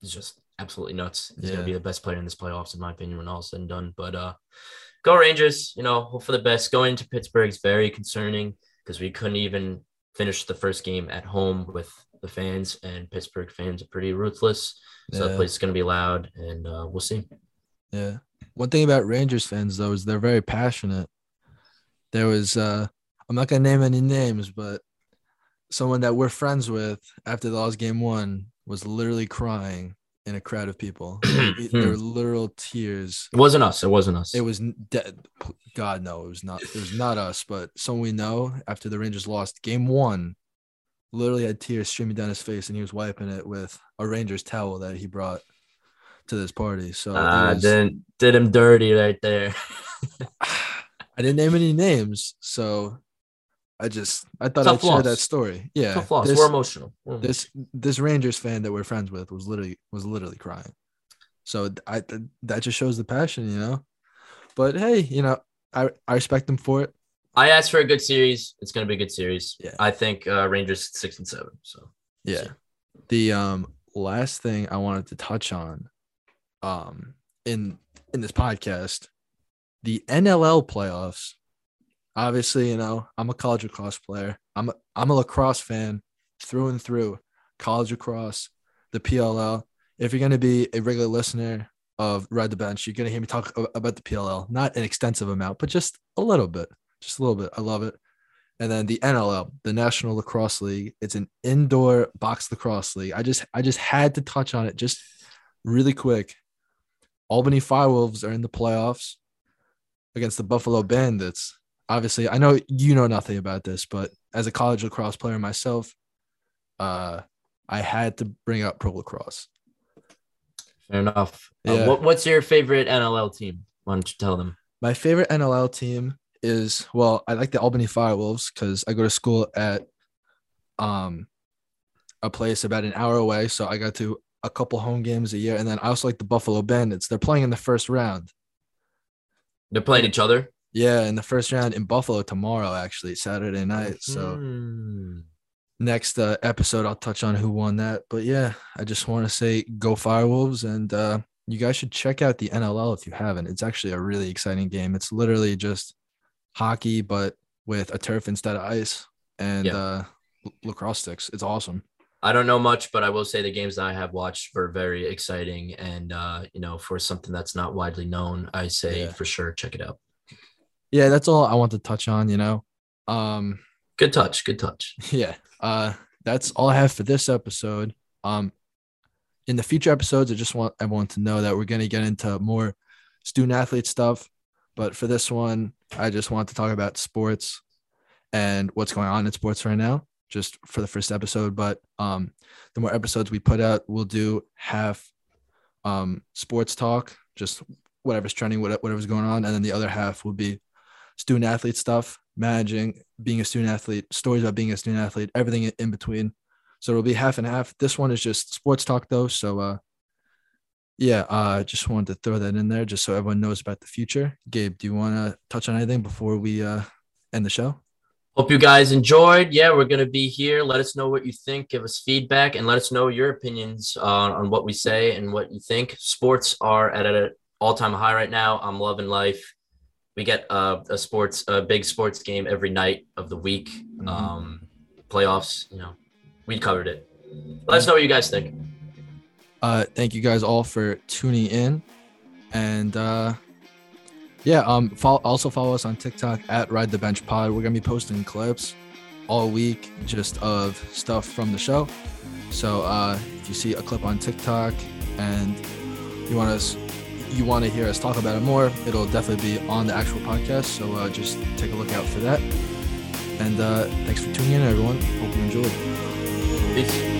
he's just absolutely nuts. He's Yeah. gonna be the best player in this playoffs, in my opinion, when all is said and done. But uh, go Rangers. You know, hope for the best. Going into Pittsburgh is very concerning because we couldn't even finish the first game at home with the fans, and Pittsburgh fans are pretty ruthless. So Yeah. that place is gonna be loud, and uh, we'll see. Yeah. One thing about Rangers fans though is they're very passionate. There was uh I'm not gonna name any names, but someone that we're friends with after the lost game one was literally crying in a crowd of people. There were literal tears. It wasn't us. It wasn't us. It was de- God no, it was not it was not us, but someone we know after the Rangers lost game one, literally had tears streaming down his face and he was wiping it with a Rangers towel that he brought to this party. So I uh, was- did did him dirty right there. I didn't name any names, so I just I thought Tough I'd share that story. Yeah, Tough loss. this, We're emotional. We're this this Rangers fan that we're friends with was literally was literally crying. So I that just shows the passion, you know. But hey, you know, I I respect them for it. I asked for a good series. It's going to be a good series. Yeah. I think uh, Rangers six and seven. So Yeah. The um last thing I wanted to touch on um in in this podcast, the NLL playoffs. Obviously, you know, I'm a college lacrosse player. I'm a, I'm a lacrosse fan through and through. College lacrosse, the PLL. If you're going to be a regular listener of Ride the Bench, you're going to hear me talk about the PLL, not an extensive amount, but just a little bit. Just a little bit. I love it. And then the NLL, the National Lacrosse League. It's an indoor box lacrosse league. I just I just had to touch on it just really quick. Albany Firewolves are in the playoffs against the Buffalo Bandits. Obviously, I know you know nothing about this, but as a college lacrosse player myself, uh, I had to bring up pro lacrosse. fair enough. Uh, what, what's your favorite NLL team? Why don't you tell them? My favorite NLL team is well, I like the Albany Firewolves because I go to school at um a place about an hour away, so I got to a couple home games a year, and then I also like the Buffalo Bandits. They're playing in the first round. They're playing each other. Yeah, in the first round in Buffalo tomorrow, actually Saturday night. So Hmm. next uh, episode, I'll touch on who won that. But yeah, I just want to say go Firewolves, and uh, you guys should check out the NLL if you haven't. It's actually a really exciting game. It's literally just hockey, but with a turf instead of ice and Yeah. uh, lacrosse sticks. It's awesome. I don't know much, but I will say the games that I have watched were very exciting. And, uh, you know, for something that's not widely known, I say Yeah. for sure check it out. Yeah, that's all I want to touch on. You know, um, Good touch. Good touch. yeah uh that's all i have for this episode um in the future episodes i just want everyone to know that we're going to get into more student athlete stuff but for this one i just want to talk about sports and what's going on in sports right now just for the first episode but um the more episodes we put out we'll do half um sports talk just whatever's trending whatever's going on and then the other half will be student athlete stuff managing being a student athlete, stories about being a student athlete, everything in- between. So it'll be half and half. This one is just sports talk though. So uh yeah, uh just wanted to throw that in there just so everyone knows about the future. Gabe, do you want to touch on anything before we uh end the show? Hope you guys enjoyed. Yeah, we're going to be here. Let us know what you think. Give us feedback and let us know your opinions on, on what we say and what you think. Sports are at an all time high right now. I'm loving life. We get uh, a sports, a big sports game every night of the week. Mhm. Um, playoffs, you know, we covered it. Let us know what you guys think. Uh thank you guys all for tuning in. And uh yeah, um follow, also follow us on TikTok at Ride the Bench Pod. We're gonna be posting clips all week just of stuff from the show. So uh if you see a clip on TikTok and you want us you want to hear us talk about it more, it'll definitely be on the actual podcast. So uh, just take a look out for that. And uh, thanks for tuning in, everyone. Hope you enjoyed. Peace.